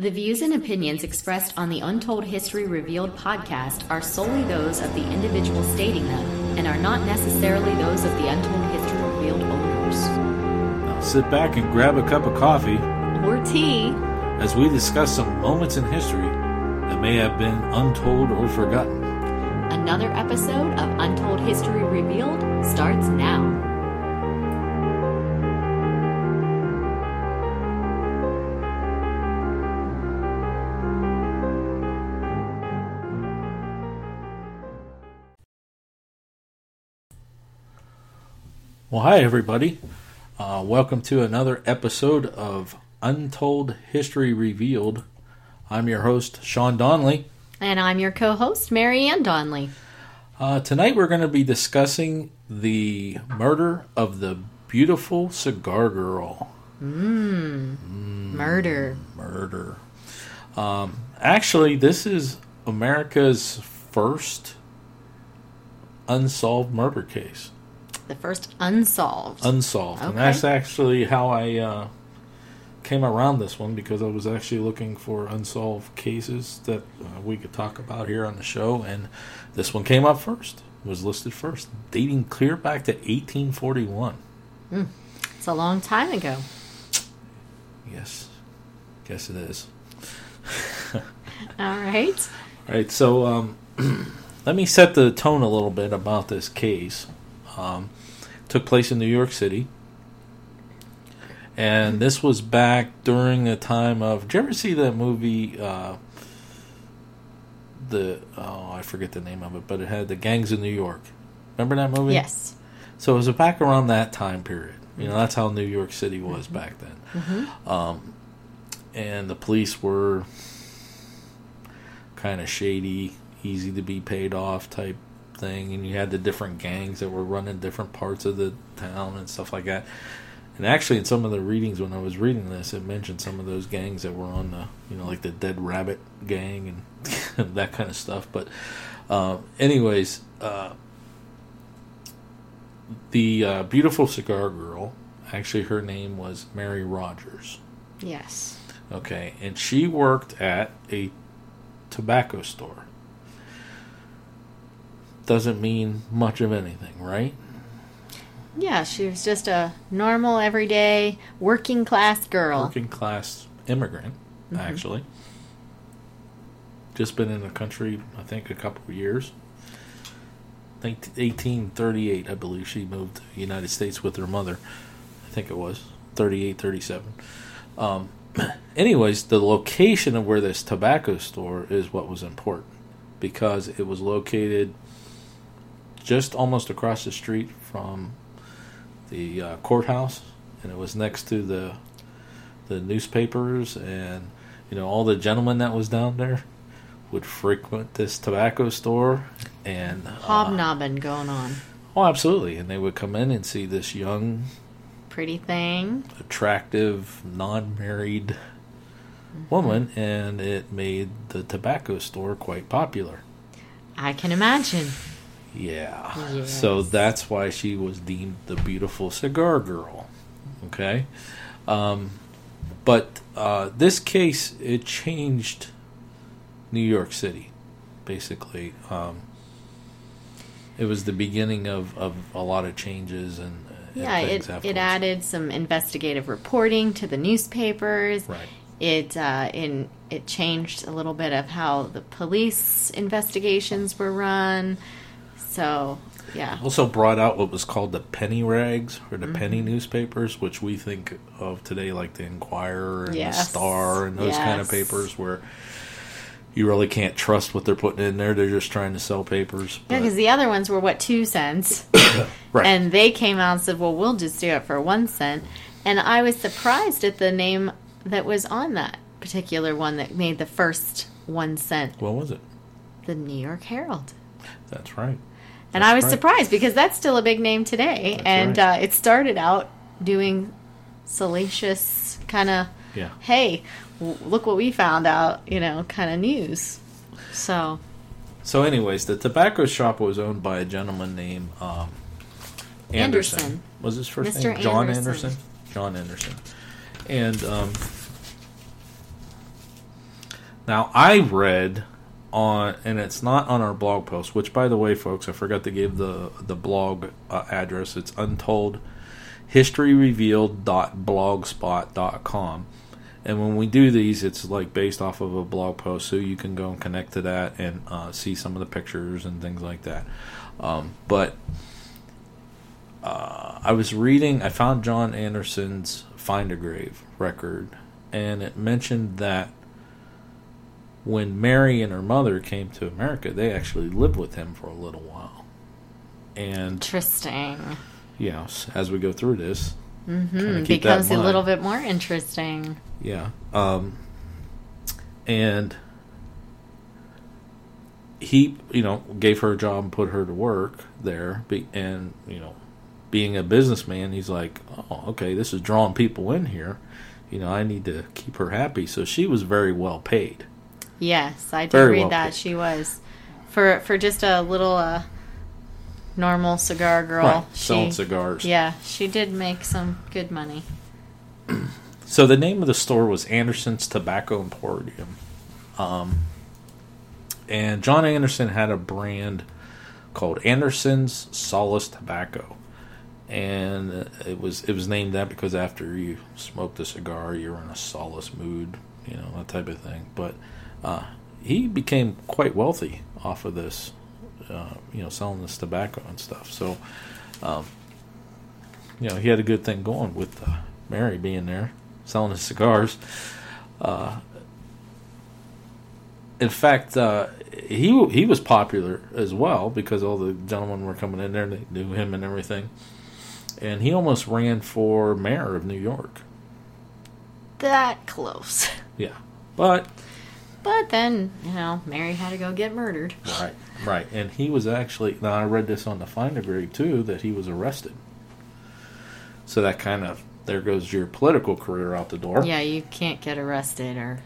The views and opinions expressed on the Untold History Revealed podcast are solely those of the individual stating them and are not necessarily those of the Untold History Revealed owners. Now sit back and grab a cup of coffee Or tea. as we discuss some moments in history that may have been untold or forgotten. Another episode of Untold History Revealed starts now. Well, hi, everybody. Uh, welcome to another episode of Untold History Revealed. I'm your host, Sean Donnelly. And I'm your co host, Mary Ann Donley. Uh, tonight we're going to be discussing the murder of the beautiful cigar girl. Murder. Murder. Um, actually, this is America's first unsolved murder case. The first unsolved. Unsolved. And that's actually how I uh, came around this one because I was actually looking for unsolved cases that uh, we could talk about here on the show. And this one came up first, was listed first, dating clear back to 1841. it's a long time ago. Yes. Guess it is. All right. All right, so um, let me set the tone a little bit about this case. Um, took place in New York City, and this was back during the time of. Did you ever see that movie? Uh, the oh, I forget the name of it, but it had the gangs in New York. Remember that movie? Yes. So it was back around that time period. You know, that's how New York City was back then. Um, and the police were kind of shady, easy to be paid off type thing. And you had the different gangs that were running different parts of the town and stuff like that. And actually, in some of the readings when I was reading this, it mentioned some of those gangs that were on the, you know, like the Dead Rabbit gang and that kind of stuff. But, uh, anyways, uh, the uh, beautiful cigar girl, actually, her name was Mary Rogers. Yes. Okay, and she worked at a tobacco store. Doesn't mean much of anything, right? Yeah, she was just a normal, everyday, working class girl. Working class immigrant, actually. Just been in the country, I think, a couple of years. I think 1838, I believe she moved to the United States with her mother. I think it was 38, 37. Um, anyways, the location of where this tobacco store is what was important because it was located just almost across the street from the uh, courthouse, and it was next to the the newspapers, and you know all the gentlemen that was down there would frequent this tobacco store, and uh, Hobnobbing going on. oh, absolutely, and they would come in and see this young, Pretty thing. attractive, non-married woman, and it made the tobacco store quite popular. I can imagine. Yeah. Yes. So that's why she was deemed the beautiful cigar girl. Okay. Um, but uh, this case, it changed New York City, basically. Um, it was the beginning of, of a lot of changes and, uh, and Yeah, things it, it added some investigative reporting to the newspapers. Right. It uh, in it changed a little bit of how the police investigations were run. So yeah, Also brought out what was called the penny rags or the Mm-hmm. penny newspapers, which we think of today like the Enquirer and the Star and those kind of papers where you really can't trust what they're putting in there. They're just trying to sell papers. yeah, because the other ones were what two cents, right. and they came out and said, "Well, we'll just do it for one cent." And I was surprised at the name that was on that particular one that made the first one cent, what was it? the New York Herald. That's right. And I was right. surprised because that's still a big name today. That's and right. uh, it started out doing salacious kind of, Yeah. hey, w- look what we found out, you know, kind of news. So, So, anyways, the tobacco shop was owned by a gentleman named um, Anderson. Anderson. Was his first Mr. name John Anderson. Anderson? John Anderson. And um, Now I read on, and it's not on our blog post. Which, by the way, folks, I forgot to give the the blog uh, address. It's untold historyrevealed.blogspot.com. And when we do these, it's like based off of a blog post, so you can go and connect to that and uh, see some of the pictures and things like that. Um, but uh, I was reading, I found John Anderson's Find a Grave record, and it mentioned that when Mary and her mother came to America, they actually lived with him for a little while. And Interesting. yes, as we go through this, Mm-hmm. Becomes a little bit more interesting. Yeah. Um, and he, you know, gave her a job and put her to work there. And, you know, being a businessman, he's like, oh, okay, this is drawing people in here. You know, I need to keep her happy. So she was very well paid. Yes, I did Very read well that. paid. She was for for just a little uh, normal cigar girl. Right, she, selling cigars. Yeah, she did make some good money. So the name of the store was Anderson's Tobacco Emporium. Um, and John Anderson had a brand called Anderson's Solace Tobacco. And it was it was named that because after you smoked a cigar, you're in a solace mood, you know that type of thing. But uh, he became quite wealthy off of this, uh, you know, selling this tobacco and stuff. So, um, you know, he had a good thing going with uh, Mary being there, selling his cigars. Uh, in fact, uh, he he was popular as well because all the gentlemen were coming in there and they knew him and everything. And he almost ran for mayor of New York. That close. Yeah, but But then, you know, Mary had to go get murdered. right, right, and he was actually. Now I read this on the Find a Grave too that he was arrested. So that kind of there goes your political career out the door. Yeah, you can't get arrested or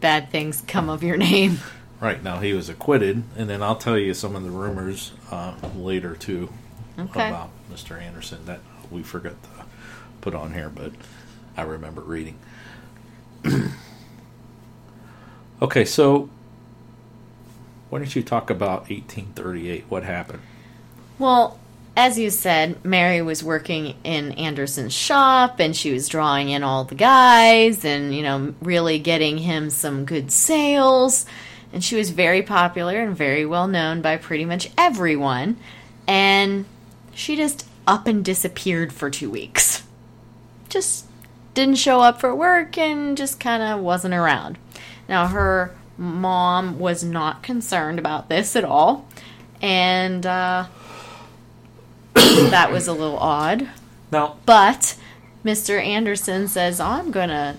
bad things come of your name. Right now he was acquitted, and then I'll tell you some of the rumors uh, later too Okay. about Mr. Anderson that we forgot to put on here, but I remember reading. okay, so why don't you talk about 1838? What happened? Well, as you said, Mary was working in Anderson's shop and she was drawing in all the guys and, you know, really getting him some good sales. And she was very popular and very well known by pretty much everyone. And she just up and disappeared for two weeks. Just didn't show up for work and just kind of wasn't around. Now, her mom was not concerned about this at all. And, uh, that was a little odd. Now, But Mr. Anderson says, oh, I'm going to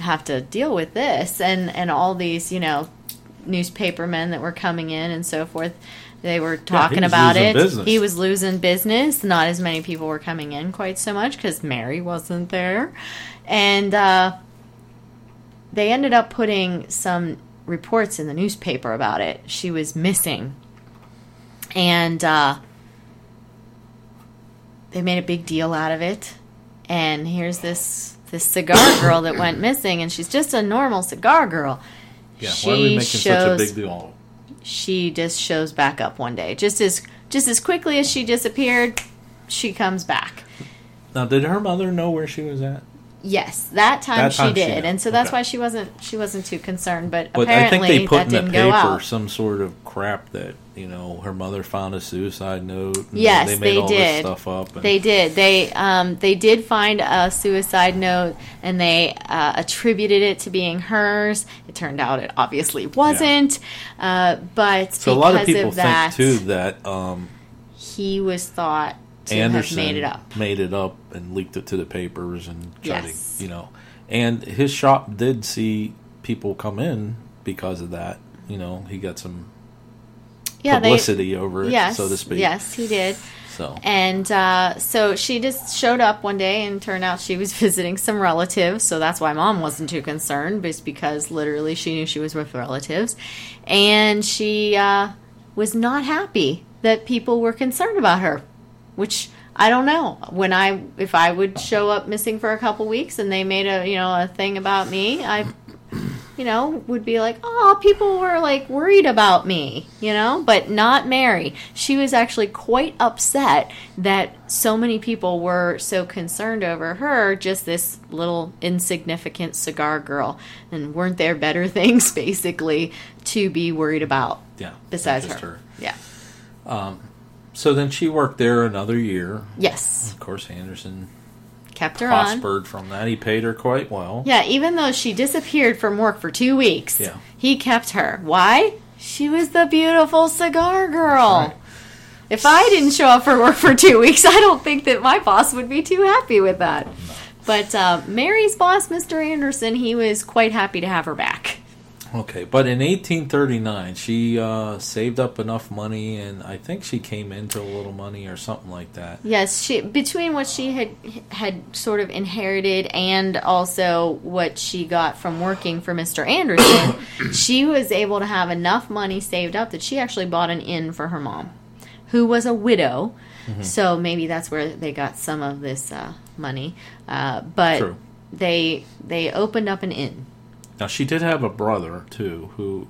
have to deal with this. And, and all these, you know, newspapermen that were coming in and so forth, they were talking was about it. business. He was losing business. Not as many people were coming in quite so much because Mary wasn't there. And uh, they ended up putting some reports in the newspaper about it. She was missing. And uh, they made a big deal out of it. And here's this this cigar girl that went missing, and she's just a normal cigar girl. yeah, why are we She making such a big deal? She just shows back up one day, just as just as quickly as she disappeared. She comes back. Now, did her mother know where she was at? Yes, that time, That she time she did, knew. and so that's Okay. why she wasn't she wasn't too concerned. But, But I think apparently they put that in the didn't go paper some sort of crap that you know her mother found a suicide note. And Yes, they made they all did. this stuff up. And, They did. They um, they did find a suicide note, and they uh, attributed it to being hers. It turned out it obviously wasn't. Uh, but so a lot of because people of that, think too that um, he was thought to Anderson have made it up. made it up and leaked it to the papers and tried Yes. to, you know, and his shop did see people come in because of that. You know, he got some Yeah, publicity over it, Yes, so to speak. yes, he did. So And uh, so she just showed up one day and turned out she was visiting some relatives. So that's why mom wasn't too concerned, just because literally she knew she was with relatives. And she uh, was not happy that people were concerned about her, which I don't know. When I, if I would show up missing for a couple weeks and they made a, you know, a thing about me, I, you know, would be like, oh, people were like worried about me, you know, but not Mary. She was actually quite upset that so many people were so concerned over her, just this little insignificant cigar girl. And weren't there better things, basically, to be worried about Yeah. besides her? just Yeah. So then she worked there another year. Yes. Of course, Anderson Kept her on. prospered from that. He paid her quite well. Yeah, even though she disappeared from work for two weeks, Yeah. he kept her. Why? She was the beautiful cigar girl. Right. If I didn't show up for work for two weeks, I don't think that my boss would be too happy with that. But uh, Mary's boss, Mr. Anderson, he was quite happy to have her back. Okay, but in 1839, she uh, saved up enough money, and I think she came into a little money or something like that. Yes, she between what she had had sort of inherited and also what she got from working for Mr. Anderson, she was able to have enough money saved up that she actually bought an inn for her mom, who was a widow. Mm-hmm. So maybe that's where they got some of this uh, money. Uh, but True. they they opened up an inn. Now she did have a brother too, who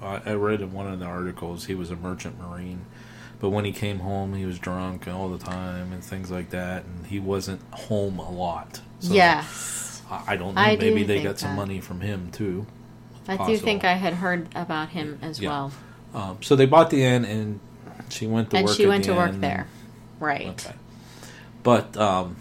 I I read in one of the articles he was a merchant marine, but when he came home he was drunk all the time and things like that, and he wasn't home a lot. So yes, I I don't know. I do Maybe they think got some that. money from him too. I do think I had heard about him as Yeah. well, Um, so they bought the inn, and she went to and work. And she went to work there. Right. Okay. But um,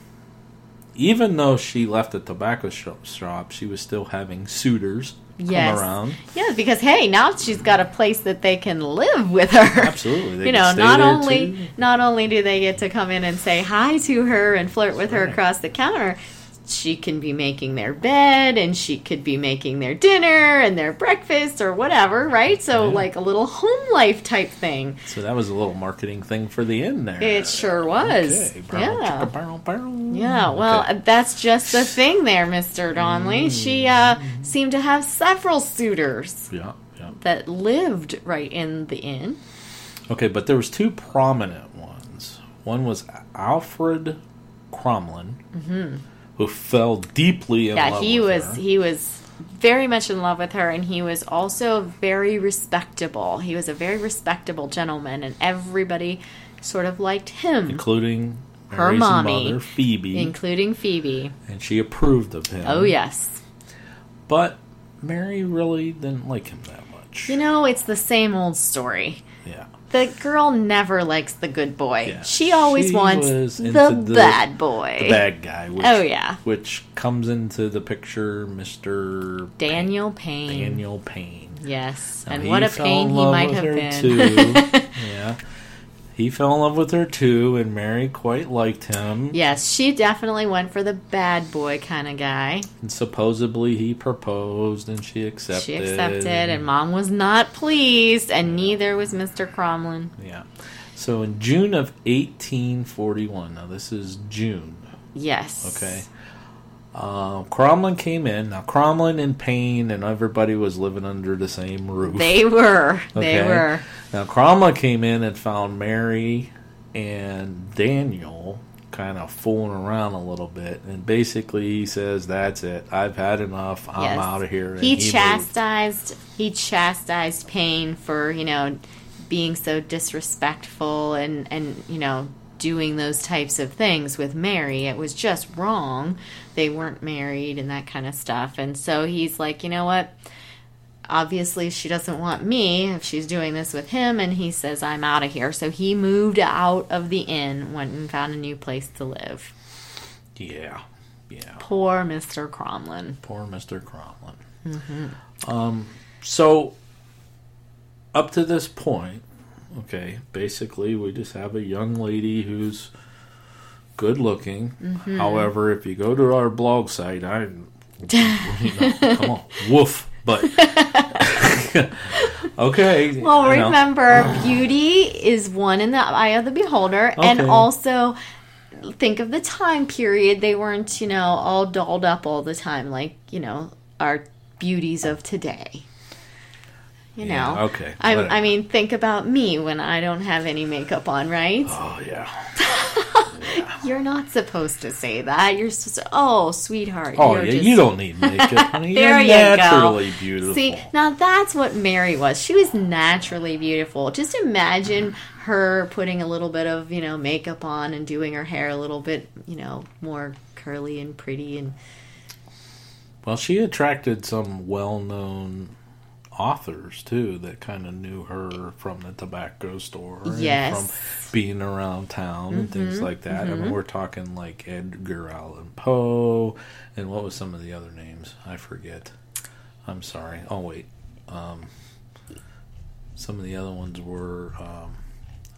even though she left the tobacco shop, she was still having suitors Yes. come around. Yeah, because hey, now she's got a place that they can live with her. Absolutely, they you know, stay not only too. not only do they get to come in and say hi to her and flirt with her across the counter, she can be making their bed and she could be making their dinner and their breakfast or whatever, right? So Yeah. like a little home life type thing. So that was a little marketing thing for the inn there. It sure was. Okay. Yeah. chicka, bow, bow. Yeah, well, Okay. that's just the thing there, Mr. Donnelly. She uh, seemed to have several suitors yeah, yeah. that lived right in the inn. Okay, but there was two prominent ones. One was Alfred Crommelin, who fell deeply in. Yeah, love he with was her. he was very much in love with her and he was also very respectable. He was a very respectable gentleman and everybody sort of liked him, including Her Mary's mommy. mother, Phoebe, including Phoebe. and she approved of him. Oh yes. But Mary really didn't like him that much. You know, it's the same old story. yeah. The girl never likes the good boy. Yeah, She always she wants the, the- bad boy. The bad guy. Which, Oh, yeah. Which comes into the picture, Mr. Daniel Payne. Daniel Payne. Yes. Now, and what a pain he might have been. Too. yeah. He fell in love with her too, and Mary quite liked him. yes, she definitely went for the bad boy kind of guy. And supposedly he proposed, and she accepted. She accepted, and mom was not pleased, and neither was Mr. Crommelin. Yeah. So in June of 1841, now this is June, Yes. okay? Uh, Crommelin came in. Now, Crommelin and Payne and everybody was living under the same roof. They were. They Okay. were. Now, Crommelin came in and found Mary and Daniel kind of fooling around a little bit. And basically, he says, That's it. I've had enough. I'm Yes. out of here. And He, moved. chastised. He chastised Payne for you know being so disrespectful and and you know doing those types of things with Mary. It was just wrong. They weren't married and that kind of stuff. And so he's like, you know what? Obviously, she doesn't want me if she's doing this with him, and he says, I'm out of here. So he moved out of the inn, went and found a new place to live. Yeah. Yeah. Poor Mr. Crommelin. Poor Mr. Crommelin. Mm-hmm. Um, so, up to this point, okay, basically, we just have a young lady who's good looking. Mm-hmm. However, if you go to our blog site, I, you know, come on, woof. But okay. Well, remember, beauty is one in the eye of the beholder, and also think of the time period. They weren't, you know, all dolled up all the time like, you know, our beauties of today. You Yeah, know, okay, I, I mean, think about me when I don't have any makeup on, right? Oh yeah. You're not supposed to say that. You're supposed to, oh, sweetheart. Oh yeah, just- you don't need makeup. honey. There You're you go. naturally beautiful. See, now that's what Mary was. She was naturally beautiful. Just imagine her putting a little bit of, you know, makeup on and doing her hair a little bit, you know, more curly and pretty and Well, she attracted some well-known authors too that kind of knew her from the tobacco store Yes. Mm-hmm, from being around town and things like that. I mean, we're talking like Edgar Allan Poe and what was some of the other names? I forget. I'm sorry. Oh wait. Um, some of the other ones were um,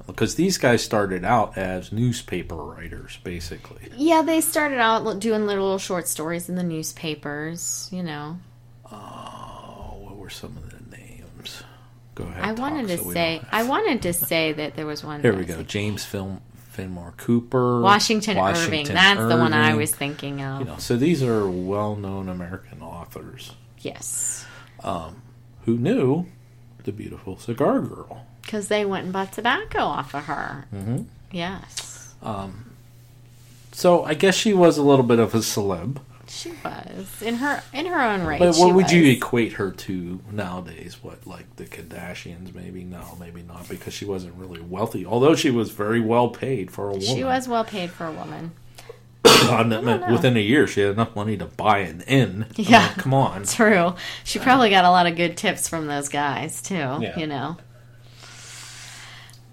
because these guys started out as newspaper writers, basically. Yeah, they started out doing little short stories in the newspapers, you know. Oh, what were some of the names? Go ahead. I wanted to so say I wanted to say that there was one Here we go. James Film Fenimore Cooper. Washington, Irving. Washington That's the one I was thinking of. You know, so these are well-known American authors Yes. who knew the beautiful cigar girl. Because they went and bought tobacco off of her. Mm-hmm. Yes. So I guess she was a little bit of a celeb. She was in her in her own right. But what would you equate her to nowadays? What, like the Kardashians? Maybe no, maybe not, because she wasn't really wealthy. Although she was very well paid for a woman. She was well paid for a woman. On the- know. within a year, she had enough money to buy an inn. I mean, Yeah. come on. True. She probably got a lot of good tips from those guys too. Yeah. You know.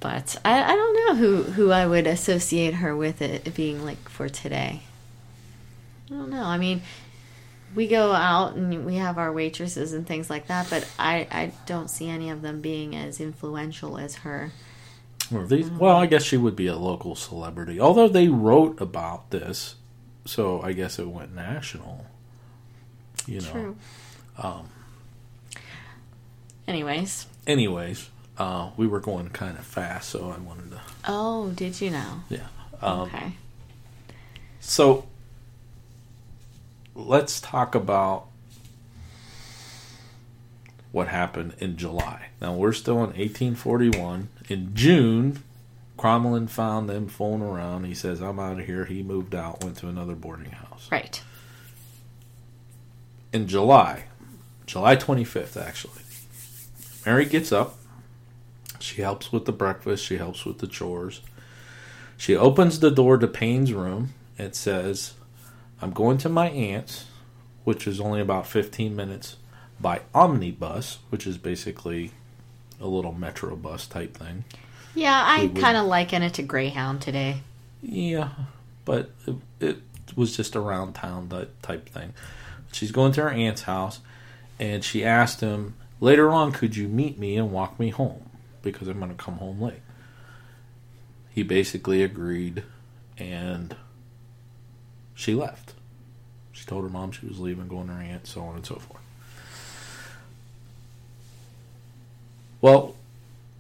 But I, I don't know who, who I would associate her with it being like for today. I don't know. I mean, we go out and we have our waitresses and things like that, but I, I don't see any of them being as influential as her. Or these, well, I guess she would be a local celebrity. Although they wrote about this, so I guess it went national. You know. True. Um, Anyways. anyways, uh, we were going kind of fast, so I wanted to. Oh, did you know? Yeah. Um, okay. So let's talk about what happened in July. Now we're still in 1841. In June, Cromwell found them fooling around. He says, "I'm out of here." He moved out, went to another boarding house. Right. In July, July 25th, actually, Mary gets up. She helps with the breakfast. She helps with the chores. She opens the door to Payne's room. It says, I'm going to my aunt's, which is only about 15 minutes, by omnibus, which is basically a little metro bus type thing. Yeah, I kind of liken it to Greyhound today. Yeah, but it, it was just around town ty- type thing. She's going to her aunt's house, and she asked him later on, "Could you meet me and walk me home because I'm going to come home late?" He basically agreed, and she left. She told her mom she was leaving, going to her aunt, so on and so forth. Well,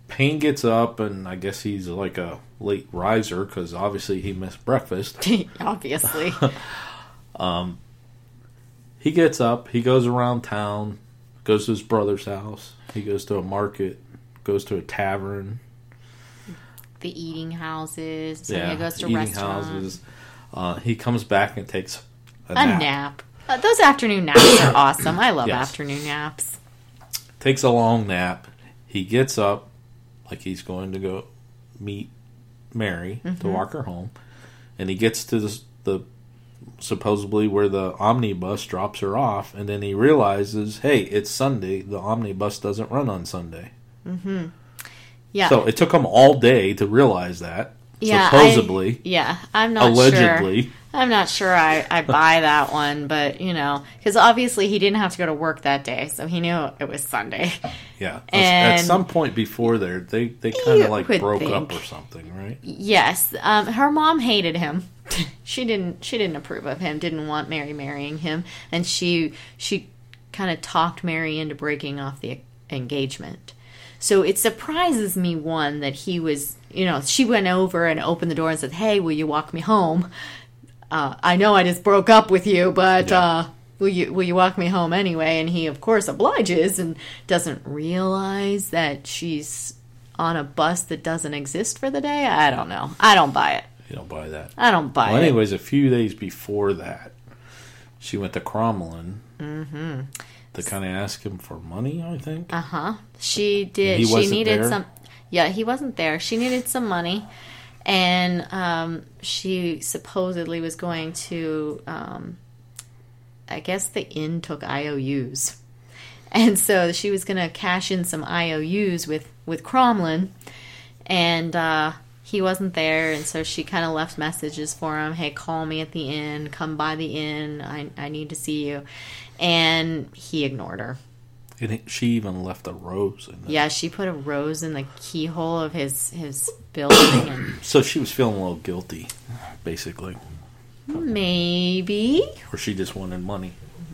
Payne gets up, and I guess he's like a late riser because obviously he missed breakfast. Obviously. Um, he gets up, he goes around town, goes to his brother's house, he goes to a market, goes to a tavern, the eating houses. So yeah, he goes to eating restaurants. houses. Uh, he comes back and takes a, A nap. nap. Uh, those afternoon naps are awesome. I love Yes. afternoon naps. Takes a long nap. He gets up like he's going to go meet Mary Mm-hmm. to walk her home, and he gets to the, the supposedly where the omnibus drops her off, and then he realizes, hey, it's Sunday. The omnibus doesn't run on Sunday. Yeah. So it took him all day to realize that. Yeah. supposedly, I, yeah. I'm not allegedly. Sure. I'm not sure I, I buy that one, but you know, because obviously he didn't have to go to work that day, so he knew it was Sunday. Yeah. And- At some point before there, they they kind of like broke up or something, right? Yes, um, her mom hated him. she didn't. She didn't approve of him. Didn't want Mary marrying him, and she she kind of talked Mary into breaking off the engagement. So it surprises me one that he was. You know, she went over and opened the door and said, "Hey, will you walk me home? Uh, I know I just broke up with you, but." Yeah. Uh, Will you will you walk me home anyway? And he of course obliges and doesn't realize that she's on a bus that doesn't exist for the day. I don't know. I don't buy it. You don't buy that. I don't buy Well, it. anyways, a few days before that, she went to Crommelin Mm-hmm. to kind of ask him for money. I think. Uh huh. She did. He she needed there? some. Yeah, he wasn't there. She needed some money, and um, she supposedly was going to. Um, I guess the inn took IOUs, and so she was going to cash in some IOUs with with Crommelin, and uh, he wasn't there, and so she kind of left messages for him. Hey, call me at the inn. Come by the inn. I I need to see you, and he ignored her. And she even left a rose. In there. Yeah, she put a rose in the keyhole of his his building, and So she was feeling a little guilty, basically, maybe or she just wanted money.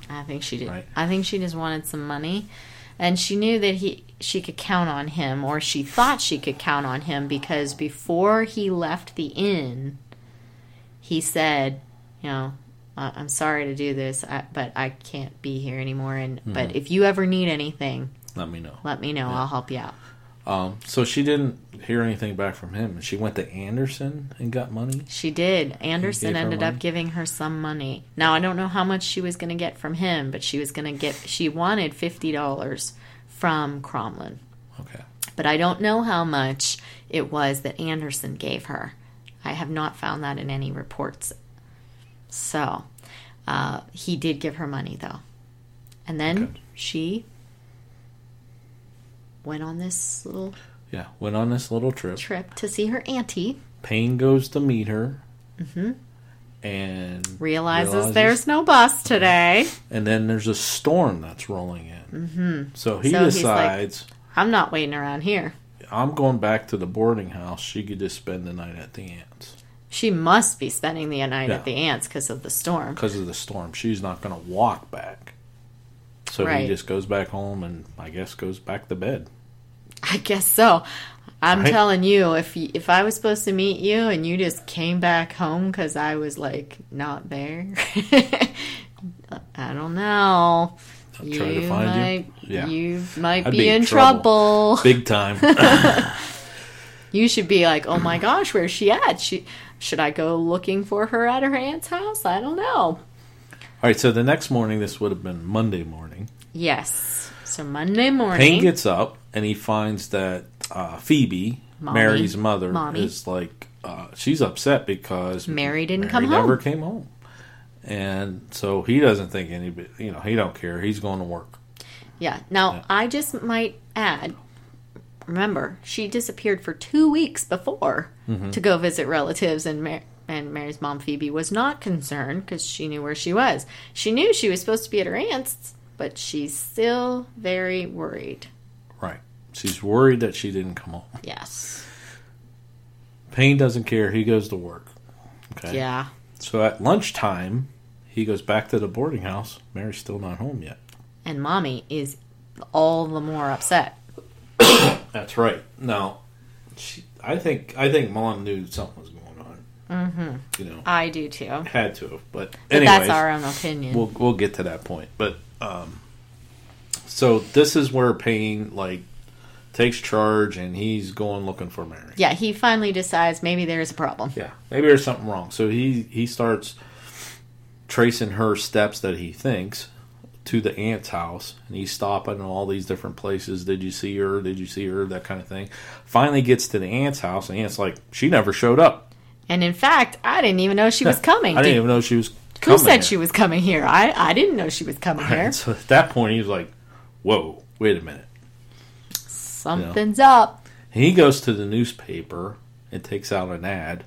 I think she did. Right. I think she just wanted some money, and she knew that he she could count on him, or she thought she could count on him because before he left the inn, he said, "You know, I'm sorry to do this, I, but I can't be here anymore. And but if you ever need anything, Let me know. let me know. I'll help you out." Um, so she didn't hear anything back from him. She went to Anderson and got money. She did. Anderson ended up giving her some money. Now I don't know how much she was going to get from him, but she was going to get. She wanted fifty dollars from Crommelin, Okay. but I don't know how much it was that Anderson gave her. I have not found that in any reports. So uh, he did give her money though, and then she went on this little Yeah. Went on this little trip. trip to see her auntie. Payne goes to meet her. And Realizes, realizes- there's no bus today. and then there's a storm that's rolling in. Mm-hmm. So he So he's like- decides, I'm not waiting around here. I'm going back to the boarding house. She could just spend the night at the aunt's She must be spending the night Yeah. at the aunt's because of the storm. because of the storm. She's not going to walk back. So Right. he just goes back home and I guess goes back to bed. I guess so. I'm Right. telling you, if if I was supposed to meet you and you just came back home because I was like not there, I don't know. I'll try to find might, you. Yeah. you might I'd be, in in trouble. Big time. You should be like, oh my gosh, where's she at? She should I go looking for her at her aunt's house? I don't know. All right, so the next morning, this would have been Monday morning. Yes. So Monday morning. Payne gets up and he finds that uh, Phoebe, Mommy. Mary's mother, Mommy. is like uh, she's upset because Mary didn't Mary come never home. came home, and so he doesn't think anybody, you know, he don't care. He's going to work. Yeah. Now, Yeah. I just might add remember, she disappeared for two weeks before Mm-hmm. to go visit relatives, and, Mar- and Mary's mom, Phoebe, was not concerned because she knew where she was. She knew she was supposed to be at her aunt's, but she's still very worried. Right. She's worried that she didn't come home. Yes. Payne doesn't care. He goes to work. Okay. Yeah. So at lunchtime, he goes back to the boarding house. Mary's still not home yet. And mommy is all the more upset. That's right. Now, she, I think I think mom knew something was going on. Mm-hmm. You know, I do too. had to have. But, But anyways, that's our own opinion. we'll we'll get to that point. But um, so this is where Payne like takes charge and he's going looking for Mary. yeah, he finally decides maybe there's a problem. Yeah, maybe there's something wrong. So he he starts tracing her steps that he thinks to the aunt's house, and he's stopping in all these different places. Did you see her? Did you see her? That kind of thing. Finally gets to the aunt's house, and aunt's like, she never showed up. And in fact, I didn't even know she was coming. I didn't even know she was. Who said here. she was coming here? I, I didn't know she was coming here. So at that point, he was like, "Whoa, wait a minute." Something's up. And he goes to the newspaper and takes out an ad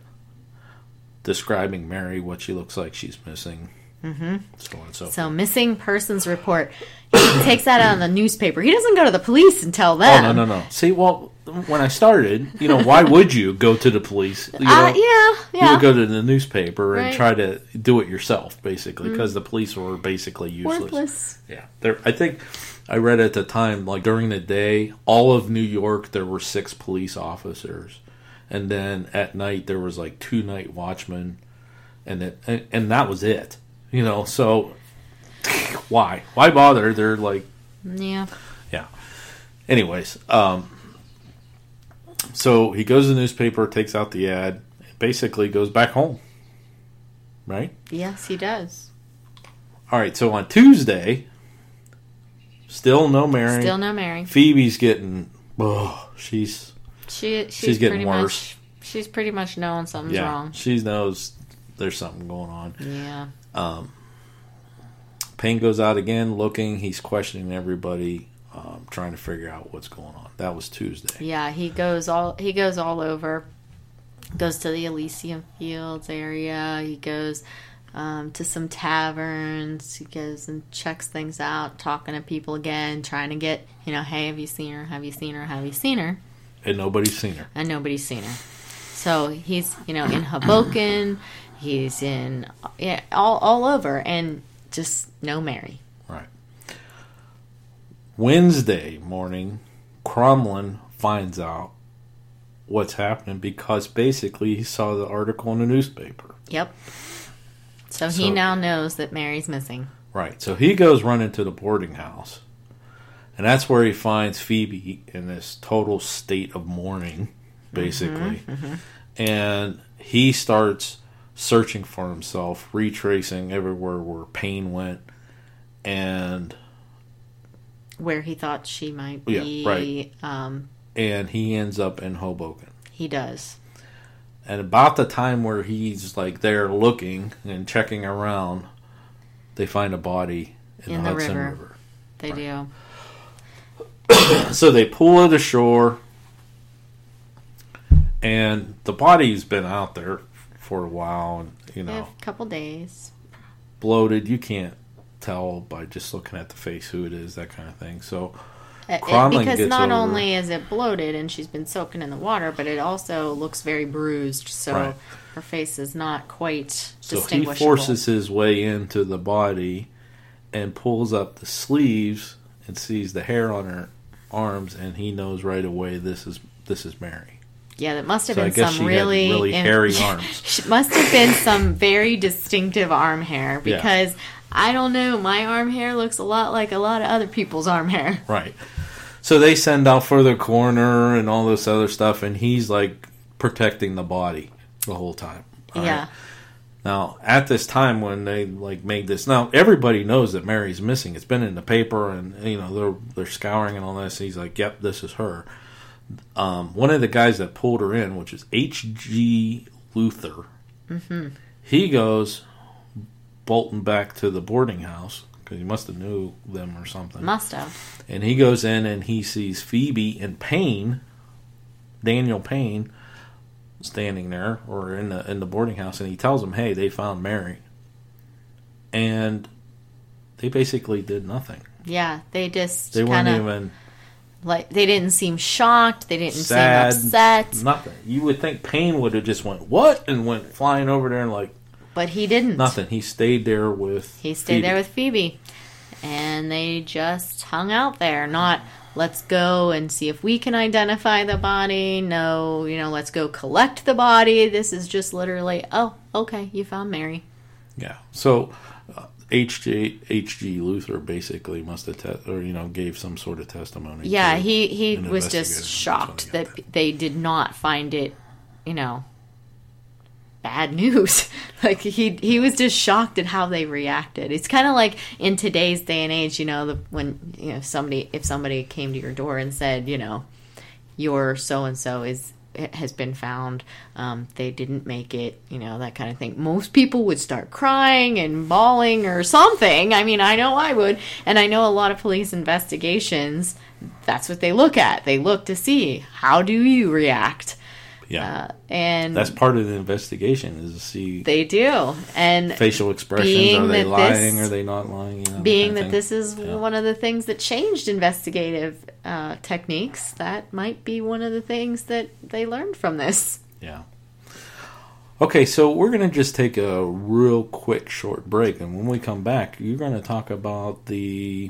describing Mary, what she looks like she's missing, mm-hmm. so on so, So missing persons report. He takes that out in the newspaper. He doesn't go to the police and tell Oh them. no no no! See, well, when I started, you know, why would you go to the police? You know, Uh, yeah, you would go to the newspaper and Right. Mm. try to do it yourself, basically, because the police were basically useless. Worthless. Yeah, there. I think I read at the time, like during the day, all of New York, there were six police officers, and then at night there was like two night watchmen, and it, and, and that was it. You know, so why why bother? They're like Yeah. yeah. Anyways, um, so he goes to the newspaper, takes out the ad. basically goes back home. Right? Yes, he does. All right, so on Tuesday, still no Mary. Still no Mary. Phoebe's getting, oh, she's She she's, She's getting pretty worse. much she's pretty much knowing something's yeah, wrong. she knows there's something going on. Yeah. Payne goes out again, looking. He's questioning everybody, um, trying to figure out what's going on. That was Tuesday. Yeah, he goes all he goes all over. Goes to the Elysian Fields area. He goes um, to some taverns. He goes and checks things out, talking to people again, trying to get you know, hey, have you seen her? Have you seen her? Have you seen her? And nobody's seen her. And nobody's seen her. So he's you know in Hoboken. He's in yeah all all over, and just no Mary. Right. Wednesday morning, Crommelin finds out what's happening because basically he saw the article in the newspaper. Yep. So, So- he now knows that Mary's missing. Right. So he goes running to the boarding house. And that's where he finds Phoebe in this total state of mourning, basically. Mm-hmm, mm-hmm. And he starts searching for himself, retracing everywhere where Payne went. And where he thought she might Yeah, be. right. Um, and he ends up in Hoboken. he does. And about the time where he's like there looking and checking around, they find a body in, In the, the Hudson river. River. They do. So they pull it ashore, and the body's been out there for a while, and you know, A couple days. bloated. You can't tell by just looking at the face who it is, that kind of thing. So Uh, it- because gets not over- only is it bloated and she's been soaking in the water, but it also looks very bruised. So Right. her face is not quite So he forces his way into the body and pulls up the sleeves and sees the hair on her arms, and he knows right away this is this is Mary. Yeah, that must have So been some really really hairy arms. Must have been some very distinctive arm hair Yeah. because I don't know, my arm hair looks a lot like a lot of other people's arm hair. Right. So they send out for the coroner and all this other stuff, and he's like protecting the body the whole time. All right? yeah. Now, at this time when they like made this, now everybody knows that Mary's missing. It's been in the paper, and you know they're they're scouring and all this. He's like, "Yep, this is her." Um, one of the guys that pulled her in, which is H. G. Luther, he goes bolting back to the boarding house because he must have knew them or something. Must have. And he goes in and he sees Phoebe and Payne, Daniel Payne, standing there or in the in the boarding house, and he tells him, "Hey, they found Mary," and they basically did nothing. Yeah, they just They weren't kind of even like they didn't seem shocked. They didn't sad. seem upset, Nothing. You would think Payne would have just went what and went flying over there and like but he didn't. nothing. He stayed there with. He stayed there with Phoebe, and they just hung out there. Not let's go and see if we can identify the body. No, you know, let's go collect the body. This is just literally, oh, okay, you found Mary. Yeah. So H.G. H.G. Luther basically must have te- or you know gave some sort of testimony. Yeah, he he was just shocked got that they did not find it, you know, bad news. like he he was just shocked at how they reacted. It's kind of like in today's day and age, you know, the, when you know somebody if somebody came to your door and said, you know, your so and so is has been found. Um, they didn't make it, you know, that kind of thing. Most people would start crying and bawling or something. I mean, I know I would, and I know a lot of police investigations. That's what they look at. They look to see how do you react, Yeah. uh, and That's part of the investigation is to see they do. And facial expressions. Are they lying? this- Are they not lying? You know, being that this is Yeah. one of the things that changed investigative uh, techniques, that might be one of the things that they learned from this. Yeah. Okay, so we're going to just take a real quick short break, and when we come back, you're going to talk about the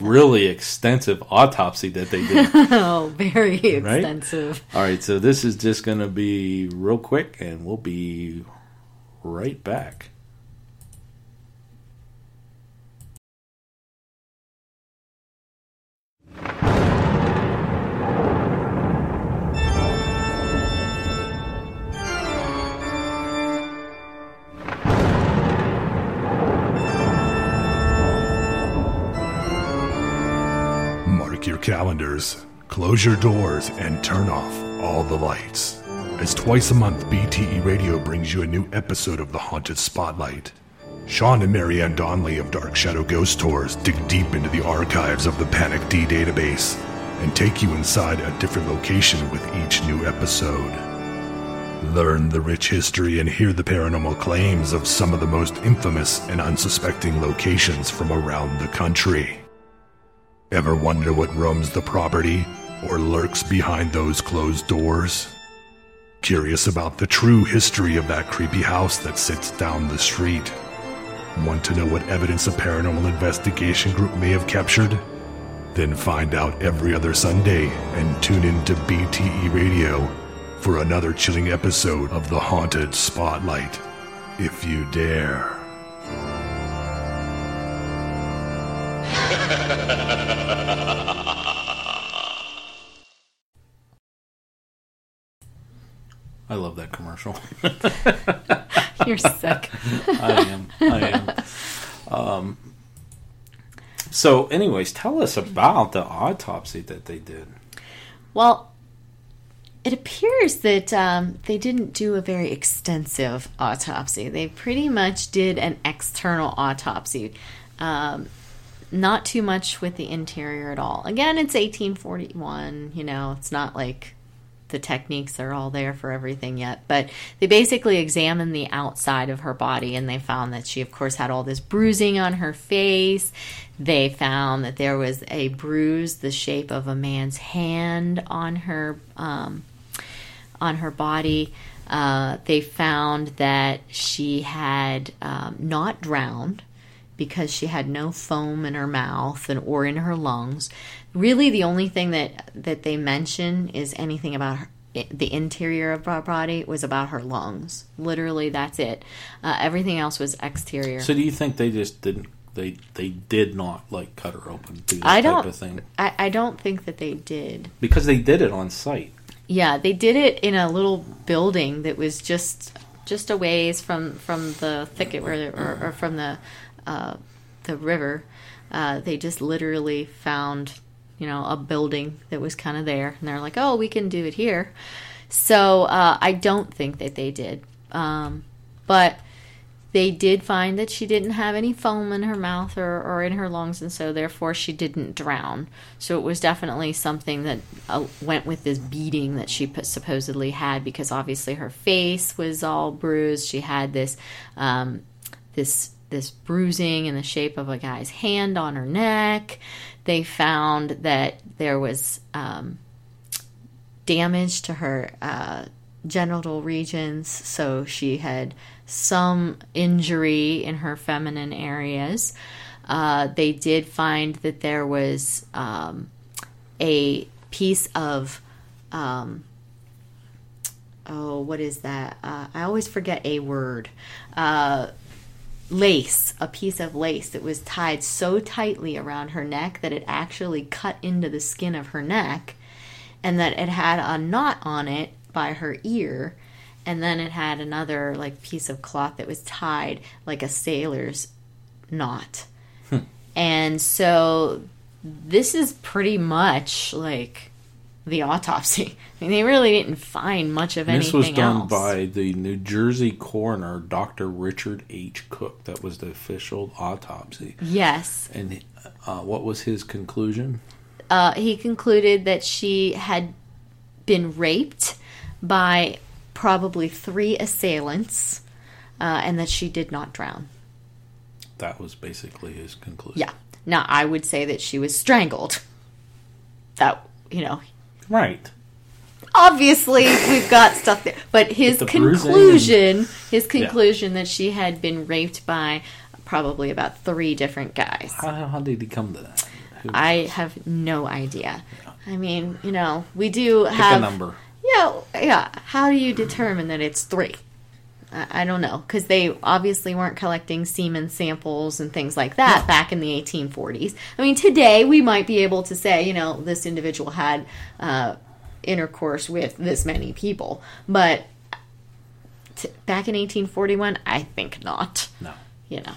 really extensive autopsy that they did. oh, very extensive. All right, so this is just going to be real quick, and we'll be right back. Calendars, close your doors, and turn off all the lights. As twice a month, BTE Radio brings you a new episode of The Haunted Spotlight. Sean and Marianne Donnelly of Dark Shadow Ghost Tours dig deep into the archives of the Panic D database and take you inside a different location with each new episode. Learn the rich history and hear the paranormal claims of some of the most infamous and unsuspecting locations from around the country. Ever wonder what roams the property or lurks behind those closed doors? Curious about the true history of that creepy house that sits down the street? Want to know what evidence a paranormal investigation group may have captured? Then find out every other Sunday and tune in to BTE Radio for another chilling episode of The Haunted Spotlight, if you dare. I love that commercial. You're sick. I am. I am. Um, so, anyways, tell us about the autopsy that they did. Well, it appears that um, they didn't do a very extensive autopsy. They pretty much did an external autopsy. Um, not too much with the interior at all. Again, it's 1841, you know, it's not like the techniques are all there for everything yet. But they basically examined the outside of her body and they found that she, of course, had all this bruising on her face. They found that there was a bruise the shape of a man's hand on her um, on her body. Uh, they found that she had um, not drowned because she had no foam in her mouth and or in her lungs. Really, the only thing that that they mention is anything about her, the interior of her body was about her lungs. Literally, that's it. Uh, everything else was exterior. So, do you think they just didn't? They they did not like cut her open, do I don't. of thing I, I don't think that they did. because they did it on site. Yeah, they did it in a little building that was just just a ways from from the thicket where or, or from the uh, the river. Uh, they just literally found you know a building that was kind of there, and they're like, "Oh, we can do it here." So uh, I don't think that they did, um, but they did find that she didn't have any foam in her mouth or, or in her lungs, and so therefore she didn't drown. So it was definitely something that uh, went with this beating that she supposedly had, because obviously her face was all bruised. She had this um, this this bruising in the shape of a guy's hand on her neck. They found that there was um, damage to her uh, genital regions, so she had some injury in her feminine areas. Uh, they did find that there was um, a piece of, um, oh, what is that? Uh, I always forget a word. Uh, lace, a piece of lace that was tied so tightly around her neck that it actually cut into the skin of her neck, and that it had a knot on it by her ear, and then it had another like piece of cloth that was tied like a sailor's knot. Hmm. And so this is pretty much like the autopsy. I mean, they really didn't find much of anything this was done else. by the New Jersey coroner, Dr. Richard H. Cook. That was the official autopsy. yes, And uh, what was his conclusion? uh, he concluded that she had been raped by probably three assailants, uh, and that she did not drown. That was basically his conclusion. Yeah. Now I would say that she was strangled. That you know, Right. obviously we've got stuff there, but his the bruising conclusion, his conclusion that she had been raped by probably about three different guys. How, how did he come to that? Who- I have no idea. I mean, you know, we do Pick have a number. Yeah, yeah. How do you determine that it's three? I, I don't know because they obviously weren't collecting semen samples and things like that back in the 1840s. I mean, today we might be able to say, you know, this individual had uh, intercourse with this many people, but t- back in 1841, I think not. No. You know.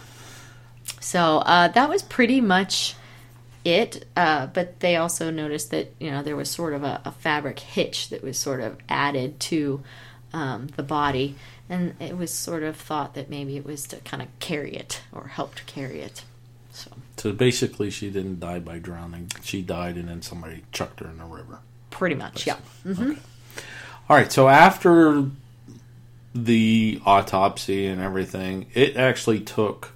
So uh, that was pretty much it, uh, but they also noticed that you know there was sort of a, a fabric hitch that was sort of added to um, the body, and it was sort of thought that maybe it was to kind of carry it or help to carry it. So So basically, she didn't die by drowning. She died, and then somebody chucked her in the river. pretty much, yeah. Mm-hmm. Okay. All right. So after the autopsy and everything, it actually took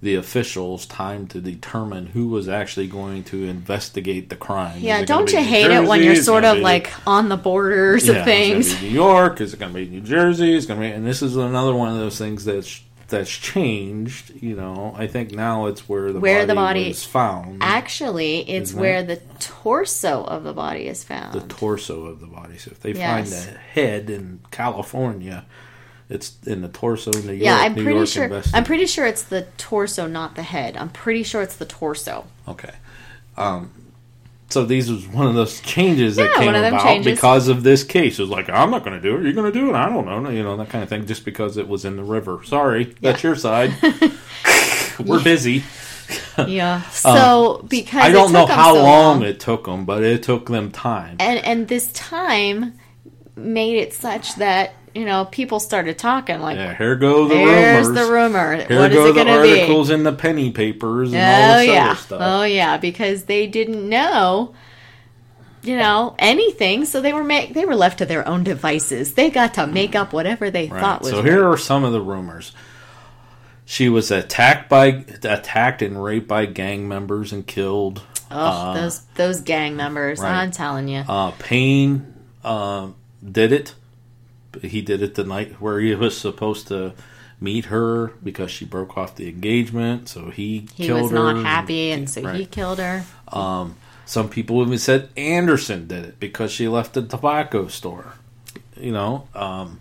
the officials time to determine who was actually going to investigate the crime. Yeah, Is don't you hate it when you're sort of be- like on the borders Yeah, of things? Is it New York? Is it going to be New Jersey? Is going to be, and this is another one of those things that's that's changed. You know, I think now it's where the Where body the body- was found. Actually, it's where it? the torso of the body is found. the torso of the body. So if they Yes. find the head in California, it's in the torso in New York. yeah, I'm New pretty York sure. invested- I'm pretty sure it's the torso, not the head. I'm pretty sure it's the torso. Okay. Um, so these was one of those changes that Yeah, came one of them about changes. because of this case. It was like, I'm not going to do it. You're going to do it. I don't know. You know, that kind of thing, just because it was in the river. Sorry. That's your side. We're busy. Yeah. So because Um, I don't know how so long it took them, but it took them time. and and this time made it such that you know people started talking like, Yeah, here go the "Here's rumors. the rumor. Here what is go it the going to be?" articles in the penny papers and all Oh this yeah. other stuff. Oh yeah, because they didn't know you know anything, so they were make they were left to their own devices. They got to make up whatever they Right. thought was so right. here are some of the rumors. She was attacked by attacked and raped by gang members and killed. Oh, those those gang members! right. I'm telling you. Uh, Payne uh, did it. He did it the night where he was supposed to meet her because she broke off the engagement. So he, he killed was her. not happy, and so he killed her. Some people even said Anderson did it because she left the tobacco store. You know, um,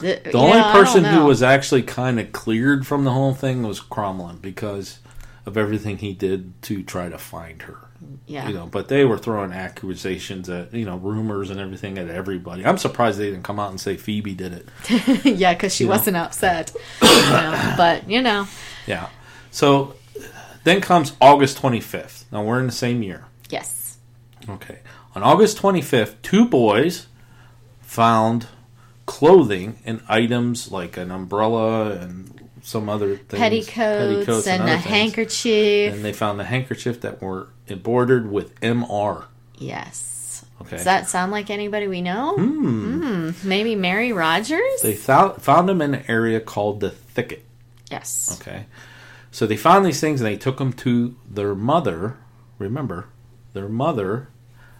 The, The only person who was actually kind of cleared from the whole thing was Crommelin because of everything he did to try to find her. Yeah You know, but they were throwing accusations at you know rumors and everything at everybody. I'm surprised they didn't come out and say Phoebe did it. yeah because she You wasn't upset. You know, but you know, Yeah. So then comes August 25th. Now we're in the same year. yes, Okay. On August 25th, two boys found clothing and items like an umbrella and some other things, petticoats, and, other a things. handkerchief. And they found the handkerchief that were embroidered with MR. yes. Okay. Does that sound like anybody we know? Hmm. Maybe Mary Rogers? They found, found them in an area called the Thicket. yes. Okay. So they found these things and they took them to their mother. Remember, their mother,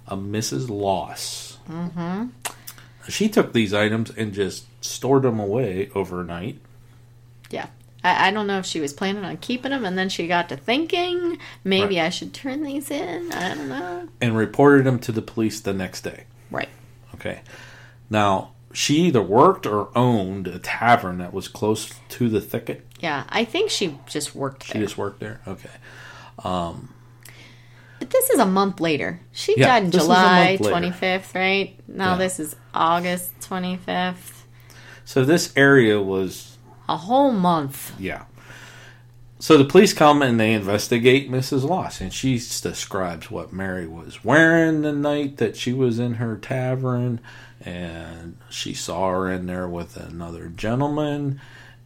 a Mrs. Loss. Mm-hmm. She took these items and just stored them away overnight. Yeah. I, I don't know if she was planning on keeping them and then she got to thinking maybe I should turn these in. I don't know. and reported them to the police the next day. Right. Okay. Now, she either worked or owned a tavern that was close to the thicket. Yeah. I think she just worked She there. just worked there. Okay. Um, but this is a month later. She Yeah, died in this is a July 25th, right? Now Yeah. this is August 25th. So this area was, A whole month. yeah. So the police come and they investigate Mrs. Loss, and she describes what Mary was wearing the night that she was in her tavern, and she saw her in there with another gentleman.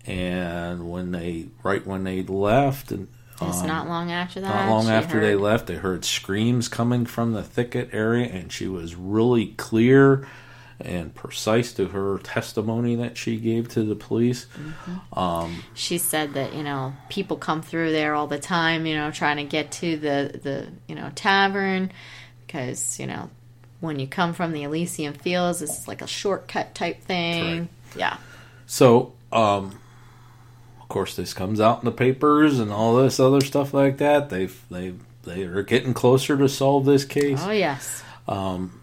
And when they, right when they left, and It's um, not long after that. Not long after they left, they heard screams coming from the thicket area, and she was really clear and precise to her testimony that she gave to the police. Mm-hmm. Um, she said that you know people come through there all the time you know trying to get to the the you know tavern because you know when you come from the Elysian Fields it's like a shortcut type thing. Yeah. So, um, of course, this comes out in the papers and all this other stuff like that. They've they they are getting closer to solve this case, oh yes um,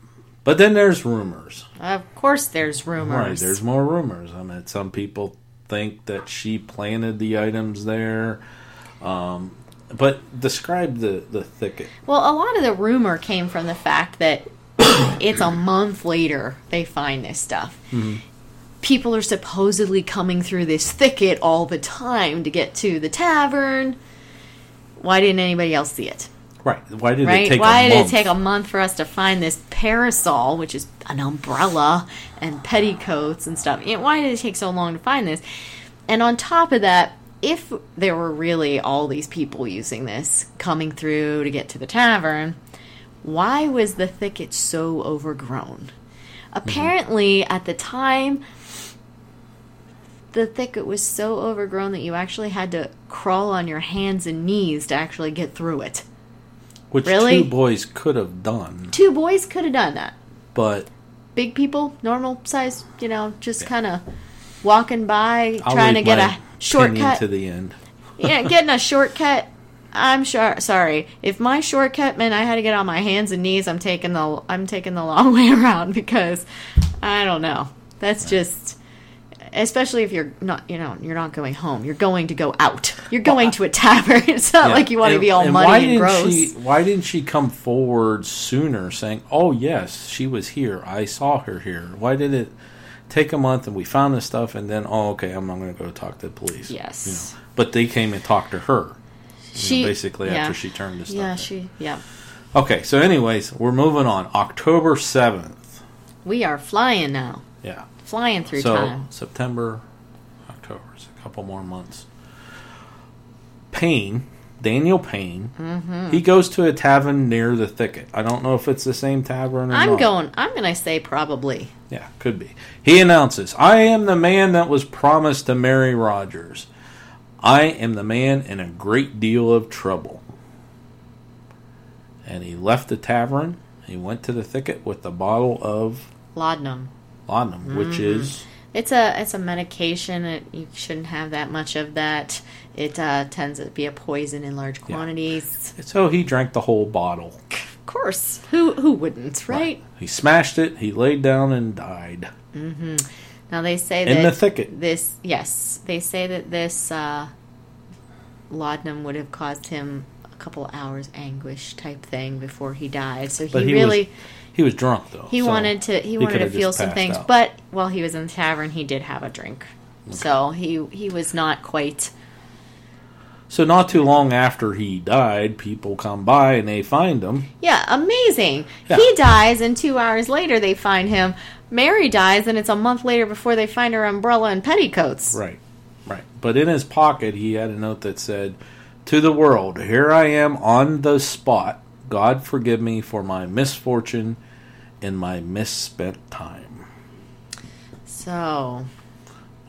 but then there's rumors. of course there's rumors Right, there's more rumors. I mean, some people think that she planted the items there. Um, but describe the, the thicket. well a lot of the rumor came from the fact that it's a month later they find this stuff people are supposedly coming through this thicket all the time to get to the tavern why didn't anybody else see it Right. Why did it right? take Why a did month? it take a month for us to find this parasol, which is an umbrella and petticoats and stuff? Why did it take so long to find this? And on top of that, if there were really all these people using this coming through to get to the tavern, why was the thicket so overgrown? Mm-hmm. Apparently, at the time, the thicket was so overgrown that you actually had to crawl on your hands and knees to actually get through it. Which Really? two boys could have done, Two boys could have done that. but Big people, normal size, you know, just kind of walking by, I'll trying to get a shortcut. to the end. yeah, getting a shortcut. I'm sure. Sorry, if my shortcut meant I had to get on my hands and knees, I'm taking the I'm taking the long way around because I don't know. That's just, especially if you're not, you know, you're not going home. You're going to go out. You're going to a tavern. It's not Yeah. like you want to be all and muddy why and didn't gross. She, why didn't she come forward sooner, saying, "Oh yes, she was here. I saw her here." Why did it take a month and we found this stuff, and then, oh, okay, I'm not going to go talk to the police. Yes. You know. But they came and talked to her. She- know, basically yeah. after she turned this stuff. yeah, in. she. Yeah, Okay, so anyways, we're moving on. October seventh. we are flying now, Yeah. Flying through so time. September, October, it's a couple more months. Payne, Daniel Payne, Mm-hmm. he goes to a tavern near the thicket. I don't know if it's the same tavern or I'm not. going. I'm going to say probably. Yeah, could be. He announces, "I am the man that was promised to Mary Rogers. I am the man in a great deal of trouble." And he left the tavern. He went to the thicket with a bottle of Laudanum. Laudanum, which Mm-hmm. is It's a it's a medication. It, you shouldn't have that much of that. It uh, tends to be a poison in large quantities. so he drank the whole bottle. Of course, who who wouldn't, right? He smashed it. He laid down and died Mm-hmm. Now they say in that the thicket. this yes, they say that this uh, laudanum would have caused him a couple hours anguish type thing before he died. So he, he really was he was drunk though. he so wanted to he, he wanted to feel some things. out. But while he was in the tavern, he did have a drink. So he he was not quite. So not too long after he died, people come by and they find him. Yeah, amazing. Yeah. He dies, and two hours later they find him. Mary dies, and it's a month later before they find her umbrella and petticoats. Right, right. But in his pocket, he had a note that said, "To the world, here I am on the spot. God forgive me for my misfortune and my misspent time. So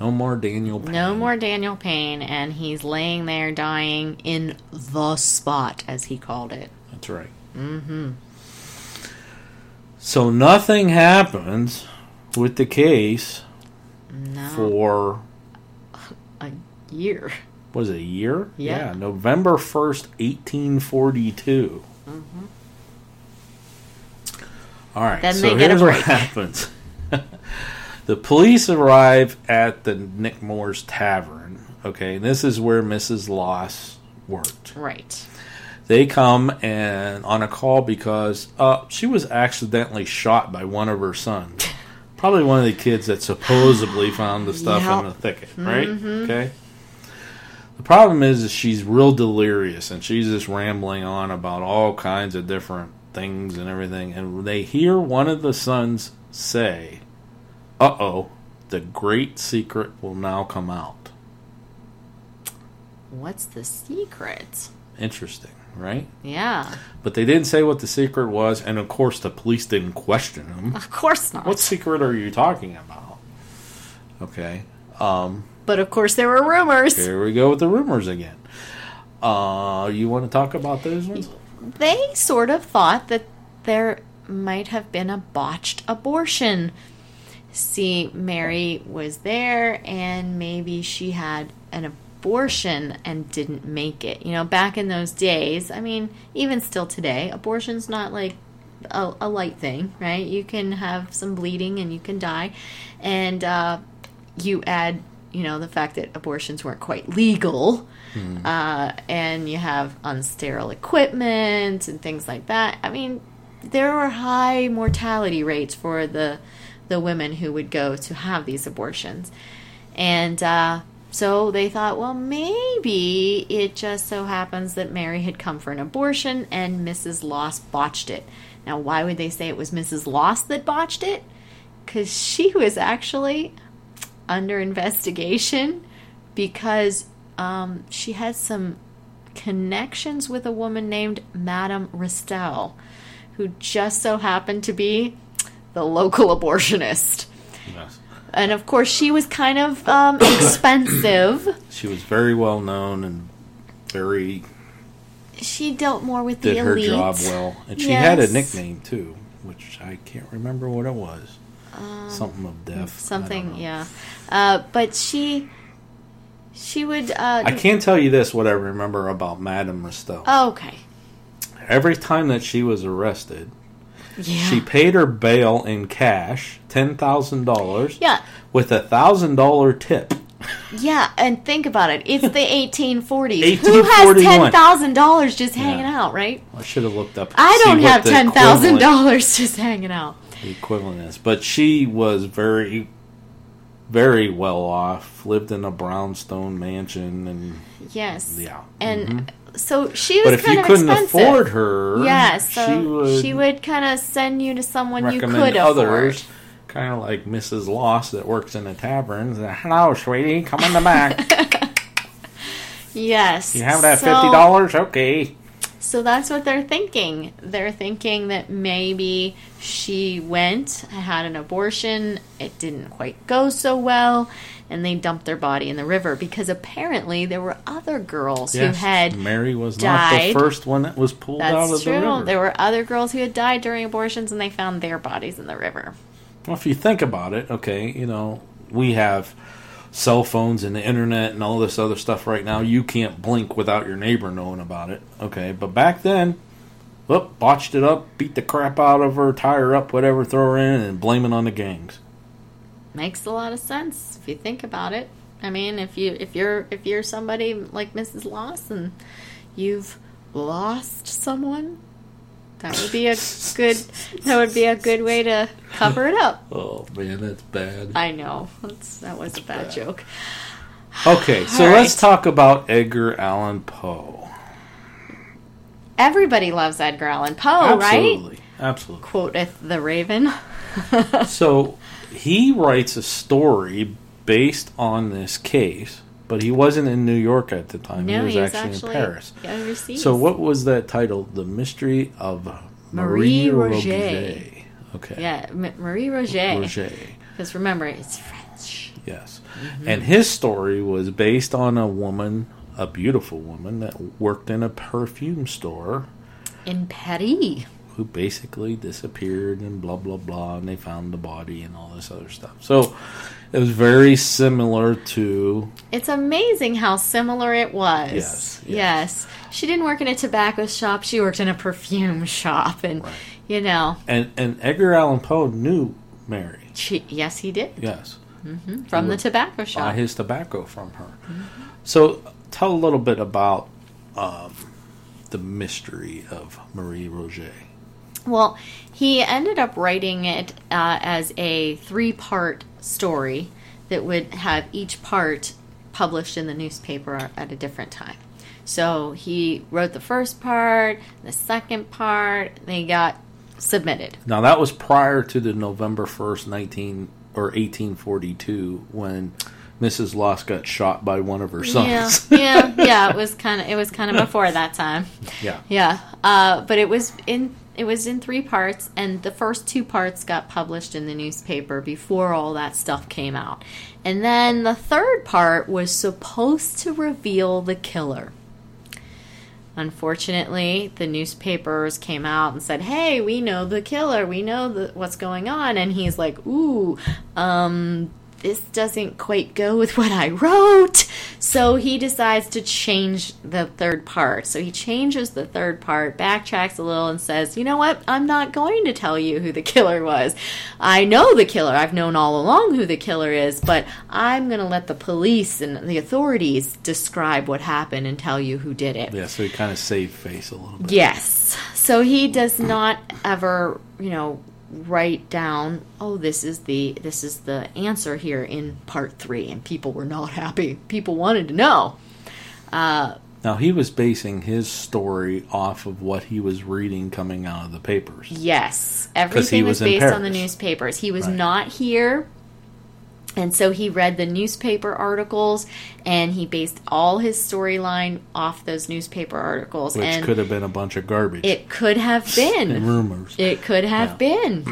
No more Daniel. Payne. no more Daniel Payne, and he's laying there dying in the spot, as he called it. That's right. Mm-hmm. So nothing happens with the case No, for a year. was it a year? Yeah. November first, eighteen forty-two. All right. Mm-hmm. Then so they get a here's what happens. the police arrive at the Nick Moore's Tavern. Okay, and this is where Mrs. Loss worked. Right. They come and on a call because uh, she was accidentally shot by one of her sons. Probably one of the kids that supposedly found the stuff Yep. in the thicket, right? Okay. The problem is, is she's real delirious and she's just rambling on about all kinds of different things and everything. And they hear one of the sons say, "Uh oh, the great secret will now come out." What's the secret? Interesting, right? Yeah. But they didn't say what the secret was, and of course the police didn't question him. Of course not. What secret are you talking about? Okay. Um, but of course there were rumors. here we go with the rumors again. Uh, you want to talk about those ones? They sort of thought that there might have been a botched abortion. See, Mary was there and maybe she had an abortion and didn't make it. You know, back in those days, I mean, even still today, abortion's not like a, a light thing, right? You can have some bleeding and you can die. And uh, you add, you know, the fact that abortions weren't quite legal. Uh, and you have unsterile equipment and things like that. I mean, there were high mortality rates for the the women who would go to have these abortions, and uh, So they thought, well, maybe it just so happens that Mary had come for an abortion and Mrs. Loss botched it. Now, why would they say it was Mrs. Loss that botched it? Because she was actually under investigation because um, she had some connections with a woman named Madame Restell, who just so happened to be the local abortionist. Yes. And of course, she was kind of um, expensive. She was very well known and very She dealt more with the did her job well, and she had a nickname too, which I can't remember what it was. Something of death. Um, Something, yeah. Uh, but she, she would. Uh, I can't tell you this. What I remember about Madame Restell. oh, okay. Every time that she was arrested, Yeah. she paid her bail in cash, ten thousand dollars, yeah. with a thousand dollar tip. Yeah, and think about it. It's the 1840s. Who has $10,000 just hanging Yeah. out, right? I should have looked up. I don't have $10,000 just hanging out. The equivalent is, but she was very, very well off. Lived in a brownstone mansion, and Yes. yeah. And mm-hmm. so she was But if kind you of couldn't expensive. afford her, Yes, so she would, kind of send you to someone you could others. afford. Kind of like Mrs. Loss that works in a tavern. Uh, Hello, sweetie, come in the back. Yes. You have that so- fifty dollars? Okay. So that's what they're thinking. They're thinking that maybe she went, had an abortion, it didn't quite go so well, and they dumped their body in the river because apparently there were other girls Yes, who had. Mary was died. not the first one that was pulled out of That's the river. There were other girls who had died during abortions, and they found their bodies in the river. Well, if you think about it, okay, you know, we have cell phones and the internet and all this other stuff right now. You can't blink without your neighbor knowing about it, okay? But back then, whoop, botched it up, beat the crap out of her, tie her up, whatever, throw her in, and blame it on the gangs. Makes a lot of sense if you think about it. I mean, if you if you're if you're somebody like Mrs. Lawson, you've lost someone, that would be a good that would be a good way to cover it up. Oh man, that's bad. I know That's, that was a bad joke. Okay, so All let's talk about Edgar Allan Poe. Everybody loves Edgar Allan Poe, right? Absolutely, absolutely. Quoteth the Raven. So he writes a story based on this case, but he wasn't in New York at the time. no, he was actually, in Paris. overseas. So what was that title? The Mystery of Marie Marie, Roget. Roget. Okay. Yeah, M- Marie Roget. Roget. Because remember, it's French. Yes. Mm-hmm. And his story was based on a woman, a beautiful woman that worked in a perfume store In Paris. Who basically disappeared and blah blah blah and they found the body and all this other stuff. So it was very similar to It's amazing how similar it was. Yes, yes. Yes. She didn't work in a tobacco shop, she worked in a perfume shop and you know, and and Edgar Allan Poe knew Mary. she yes he did. Yes. From the tobacco buy shop. his tobacco from her. So, tell a little bit about um, the mystery of Marie Roget. Well, he ended up writing it uh, as a three part story that would have each part published in the newspaper at a different time. So he wrote the first part, the second part, they got submitted. Now, that was prior to the November first, nineteen or eighteen forty two, when Mrs. Loss got shot by one of her Yeah, sons. yeah, yeah. It was kind of it was kind of before that time. yeah. Yeah, uh, but it was in it was in three parts, and the first two parts got published in the newspaper before all that stuff came out, and then the third part was supposed to reveal the killer. Unfortunately, the newspapers came out and said, "Hey, we know the killer. We know the, what's going on." And he's like, "Ooh, um, this doesn't quite go with what I wrote." So he decides to change the third part. So he changes the third part, backtracks a little, and says, "You know what? I'm not going to tell you who the killer was. I know the killer. I've known all along who the killer is, but I'm going to let the police and the authorities describe what happened and tell you who did it." Yeah, so he kind of saved face a little bit. Yes. So he does not ever, you know, write down, oh, this is the this is the answer here in part three, and people were not happy. People wanted to know. Uh, Now he was basing his story off of what he was reading coming out of the papers. Yes, everything was, was based on the newspapers. He was Right. not here, and so he read the newspaper articles, and he based all his storyline off those newspaper articles. Which and could have been a bunch of garbage it could have been. rumors. It could have been.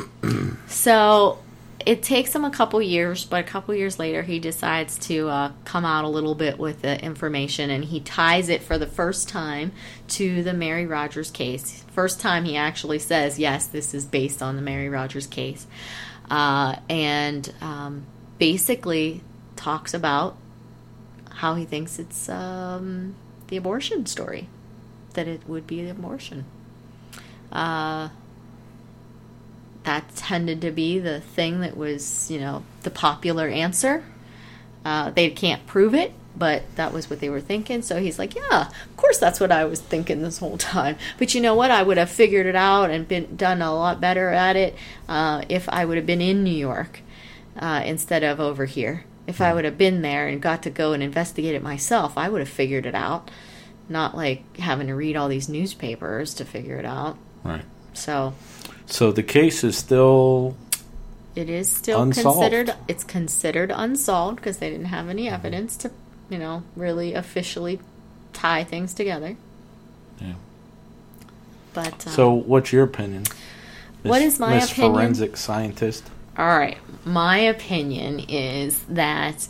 so it takes him a couple years, but a couple years later, he decides to uh, come out a little bit with the information and he ties it for the first time to the Mary Rogers case. First time he actually says, yes, this is based on the Mary Rogers case. Uh, and um, basically talks about how he thinks it's um, the abortion story, that it would be an abortion. Uh, that tended to be the thing that was, you know, the popular answer. Uh, they can't prove it, but that was what they were thinking. So he's like, "Yeah, of course, that's what I was thinking this whole time." But you know what? I would have figured it out and been done a lot better at it uh, if I would have been in New York uh, instead of over here. If I would have been there and got to go and investigate it myself, I would have figured it out. Not like having to read all these newspapers to figure it out. Right. So So the case is still It is still Unsolved. considered it's considered unsolved because they didn't have any evidence to, you know, really officially tie things together. Yeah. But um, So, what's your opinion? What Miss- is my Miss opinion? forensic scientist. All right, my opinion is that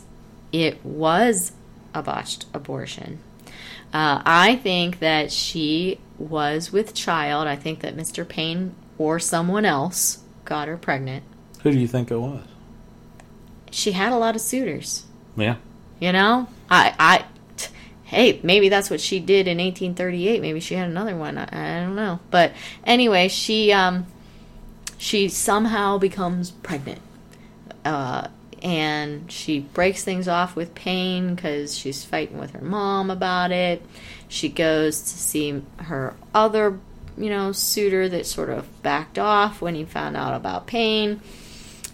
it was a botched abortion. Uh, I think that she was with child. I think that Mr. Payne or someone else got her pregnant. Who do you think it was? She had a lot of suitors. Yeah. You know, I, I, t- hey, maybe that's what she did in 1838. Maybe she had another one. I, I don't know. But anyway, she, um, she somehow becomes pregnant, uh, and she breaks things off with Payne because she's fighting with her mom about it. She goes to see her other, you know, suitor that sort of backed off when he found out about Payne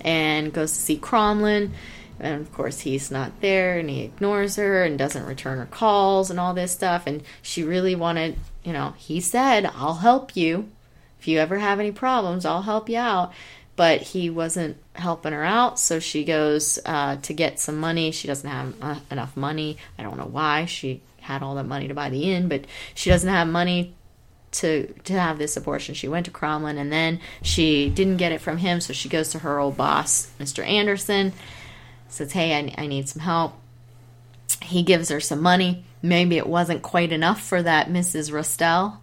and goes to see Crommelin. And of course, he's not there and he ignores her and doesn't return her calls and all this stuff. And she really wanted, you know, he said, I'll help you. If you ever have any problems, I'll help you out. But he wasn't helping her out, so she goes uh, to get some money. She doesn't have uh, enough money. I don't know why. She had all that money to buy the inn, but she doesn't have money to to have this abortion. She went to Crommelin and then she didn't get it from him, so she goes to her old boss, Mr. Anderson, says, "Hey, I, I need some help." He gives her some money. Maybe it wasn't quite enough for that Mrs. Restell,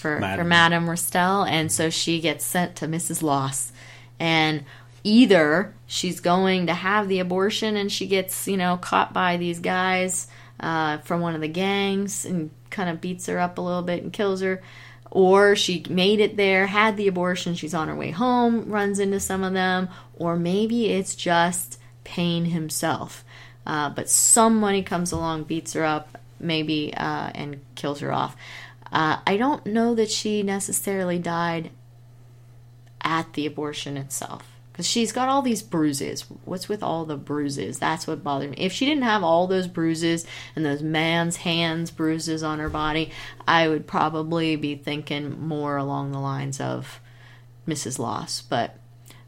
for for Madame Restell, and so she gets sent to Mrs. Loss, and either she's going to have the abortion and she gets you know caught by these guys uh, from one of the gangs and kind of beats her up a little bit and kills her or she made it there had the abortion she's on her way home runs into some of them or maybe it's just Payne himself. Uh, but somebody comes along beats her up maybe uh, and kills her off uh, i don't know that she necessarily died at the abortion itself because she's got all these bruises. What's with all the bruises? That's what bothered me. If she didn't have all those bruises and those man's hands bruises on her body, I would probably be thinking more along the lines of Mrs. Loss. But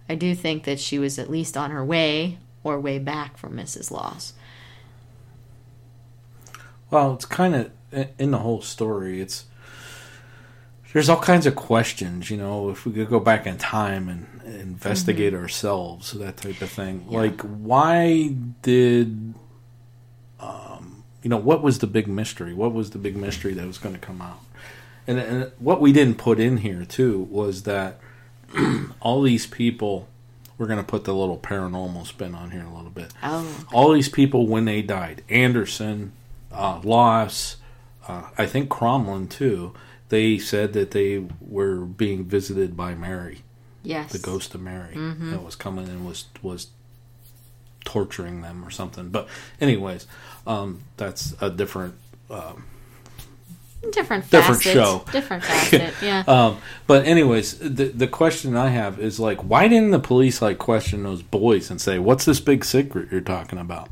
I do think that she was at least on her way or way back from Mrs. Loss. Well, it's kind of in the whole story. It's there's all kinds of questions. You know, if we could go back in time and investigate ourselves, that type of thing. Like, why did um, you know what was the big mystery? What was the big mystery that was going to come out? And, and what we didn't put in here too was that all these people. We're going to put the little paranormal spin on here a little bit Oh, all these people when they died anderson uh, loss uh, i think Crommelin too they said that they were being visited by mary yes. the ghost of mary that was coming and was was torturing them or something but anyways um, that's a different um, different Different facet, show. different facet. Yeah. Um, but anyways, the the question I have is like, why didn't the police like question those boys and say, "What's this big secret you're talking about?"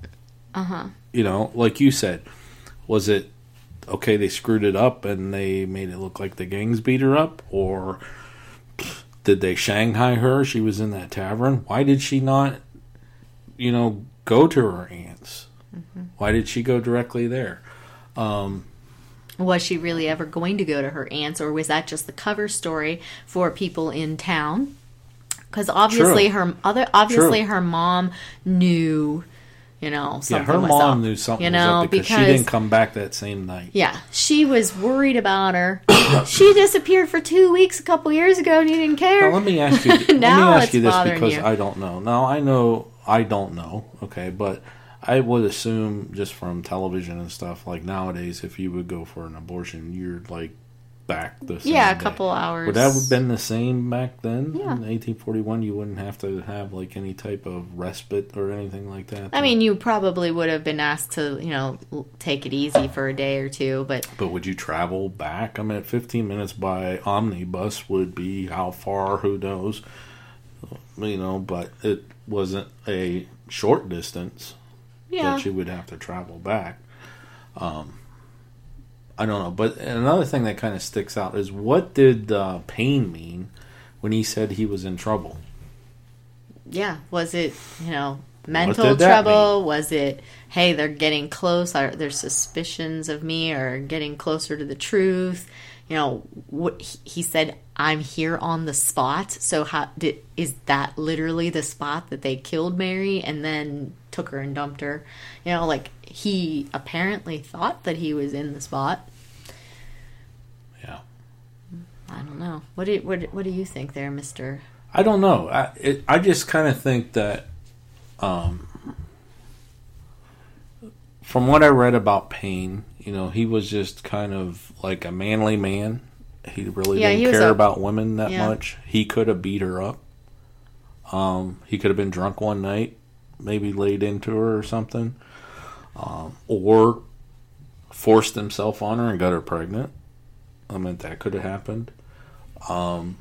Uh huh. You know, like you said, was it okay? They screwed it up and they made it look like the gangs beat her up, or did they Shanghai her? She was in that tavern. Why did she not, you know, go to her aunt's? Why did she go directly there? Um, Was she really ever going to go to her aunt's, or was that just the cover story for people in town? Because obviously True. her other, obviously True. her mom knew, you know, yeah, something her was mom up, knew something you know, up because, she didn't come back that same night. Yeah, she was worried about her. she disappeared for two weeks a couple years ago, and you didn't care. Now, let me ask you. let me ask you this because you. I don't know. Now I know I don't know. Okay, but I would assume just from television and stuff like nowadays, if you would go for an abortion, you're like back the yeah, a day. couple hours. Would that have been the same back then? Yeah. In 1841, you wouldn't have to have like any type of respite or anything like that. I mean, you probably would have been asked to, you know, take it easy for a day or two, but but would you travel back? I mean, 15 minutes by omnibus would be how far? Who knows? You know, but it wasn't a short distance. yeah. that you would have to travel back. Um, I don't know, but another thing that kind of sticks out is what did uh, Payne mean when he said he was in trouble? yeah was it you know mental trouble? Was it hey they're getting close are their suspicions of me are getting closer to the truth? You know what he- he said i'm here on the spot. So how did is that literally the spot that they killed mary and then took her and dumped her you know like he apparently thought that he was in the spot Yeah, i don't know what do what, what do you think there mr I don't know. I it, I just kind of think that, um, from what I read about Payne, you know, he was just kind of like a manly man. He really Yeah, didn't he care a- about women that yeah. much. He could have beat her up. Um, he could have been drunk one night, maybe laid into her or something, um, or forced himself on her and got her pregnant. I mean, that could have happened. Um,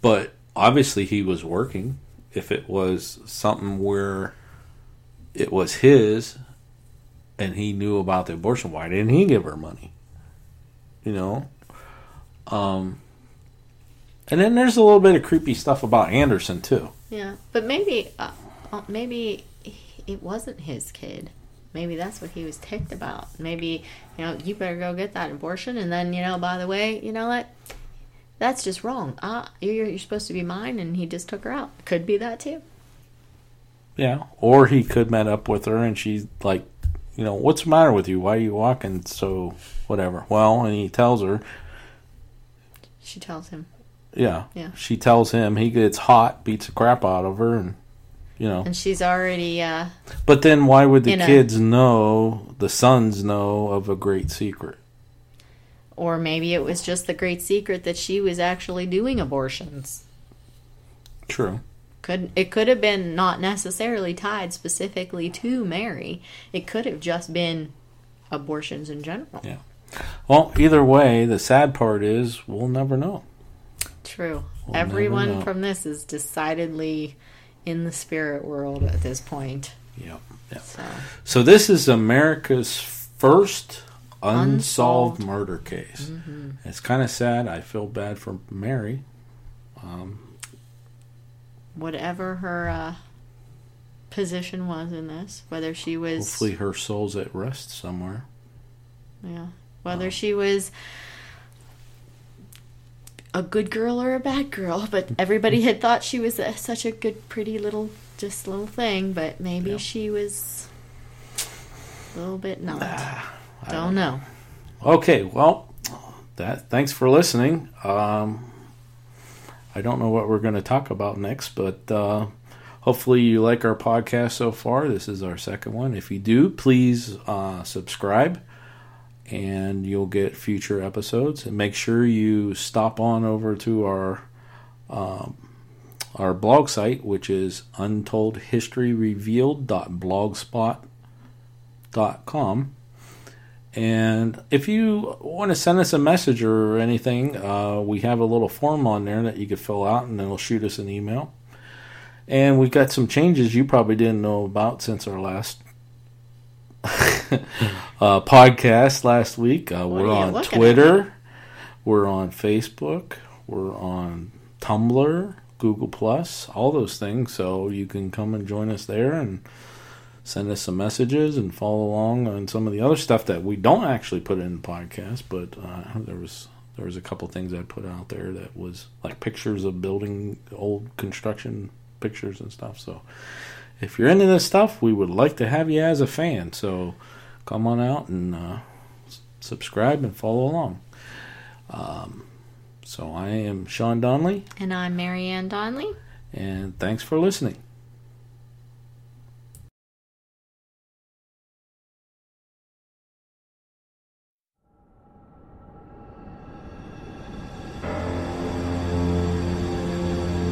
but obviously, he was working. If it was something where it was his and he knew about the abortion, why didn't he give her money? You know? Um, and then there's a little bit of creepy stuff about Anderson, too. Yeah, but maybe, uh, uh, maybe it wasn't his kid. Maybe that's what he was ticked about. Maybe you know you better go get that abortion, and then you know by the way, you know what? That's just wrong. Ah, you're you're supposed to be mine, and he just took her out. Could be that too. Yeah. Or he could met up with her and she's like, you know, what's the matter with you? Why are you walking so whatever? Well, and he tells her, She tells him, yeah. Yeah. She tells him he gets hot, beats the crap out of her and you know. and she's already. uh But then why would the In a- kids know, the sons know of a great secret? Or maybe it was just the great secret that she was actually doing abortions. True. Could it could have been not necessarily tied specifically to Mary. It could have just been abortions in general. Yeah. Well, either way, the sad part is we'll never know. True. We'll Everyone from this is decidedly in the spirit world at this point. Yep. Yep. So So this is America's first unsolved, Unsolved. murder case. Mm-hmm. It's kind of sad. I feel bad for Mary. Um, whatever her uh, position was in this, whether she was Hopefully, her soul's at rest somewhere. yeah, um, whether she was a good girl or a bad girl, but everybody had thought she was a, such a good, pretty little, just little thing. But maybe Yeah. she was a little bit not. I don't know. Okay, well, that. Thanks for listening. Um, I don't know what we're going to talk about next, but uh, hopefully you like our podcast so far. This is our second one. If you do, please uh, subscribe, and you'll get future episodes. And make sure you stop on over to our um, our blog site, which is untoldhistoryrevealed.blogspot.com And if you want to send us a message or anything, uh, we have a little form on there that you could fill out, and it'll shoot us an email. And we've got some changes you probably didn't know about since our last uh, podcast last week. Uh, we're on? Twitter, we're on Facebook, we're on Tumblr, Google Plus, all those things. So you can come and join us there and send us some messages and follow along on some of the other stuff that we don't actually put in the podcast. But uh, there was there was a couple things I put out there that was like pictures of building old construction pictures and stuff. So if you're into this stuff, we would like to have you as a fan. So come on out and uh, subscribe and follow along. Um, so I am Sean Donnelly, And I'm Marianne Donnelly. and thanks for listening.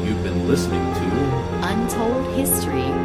You've been listening to Untold History Review.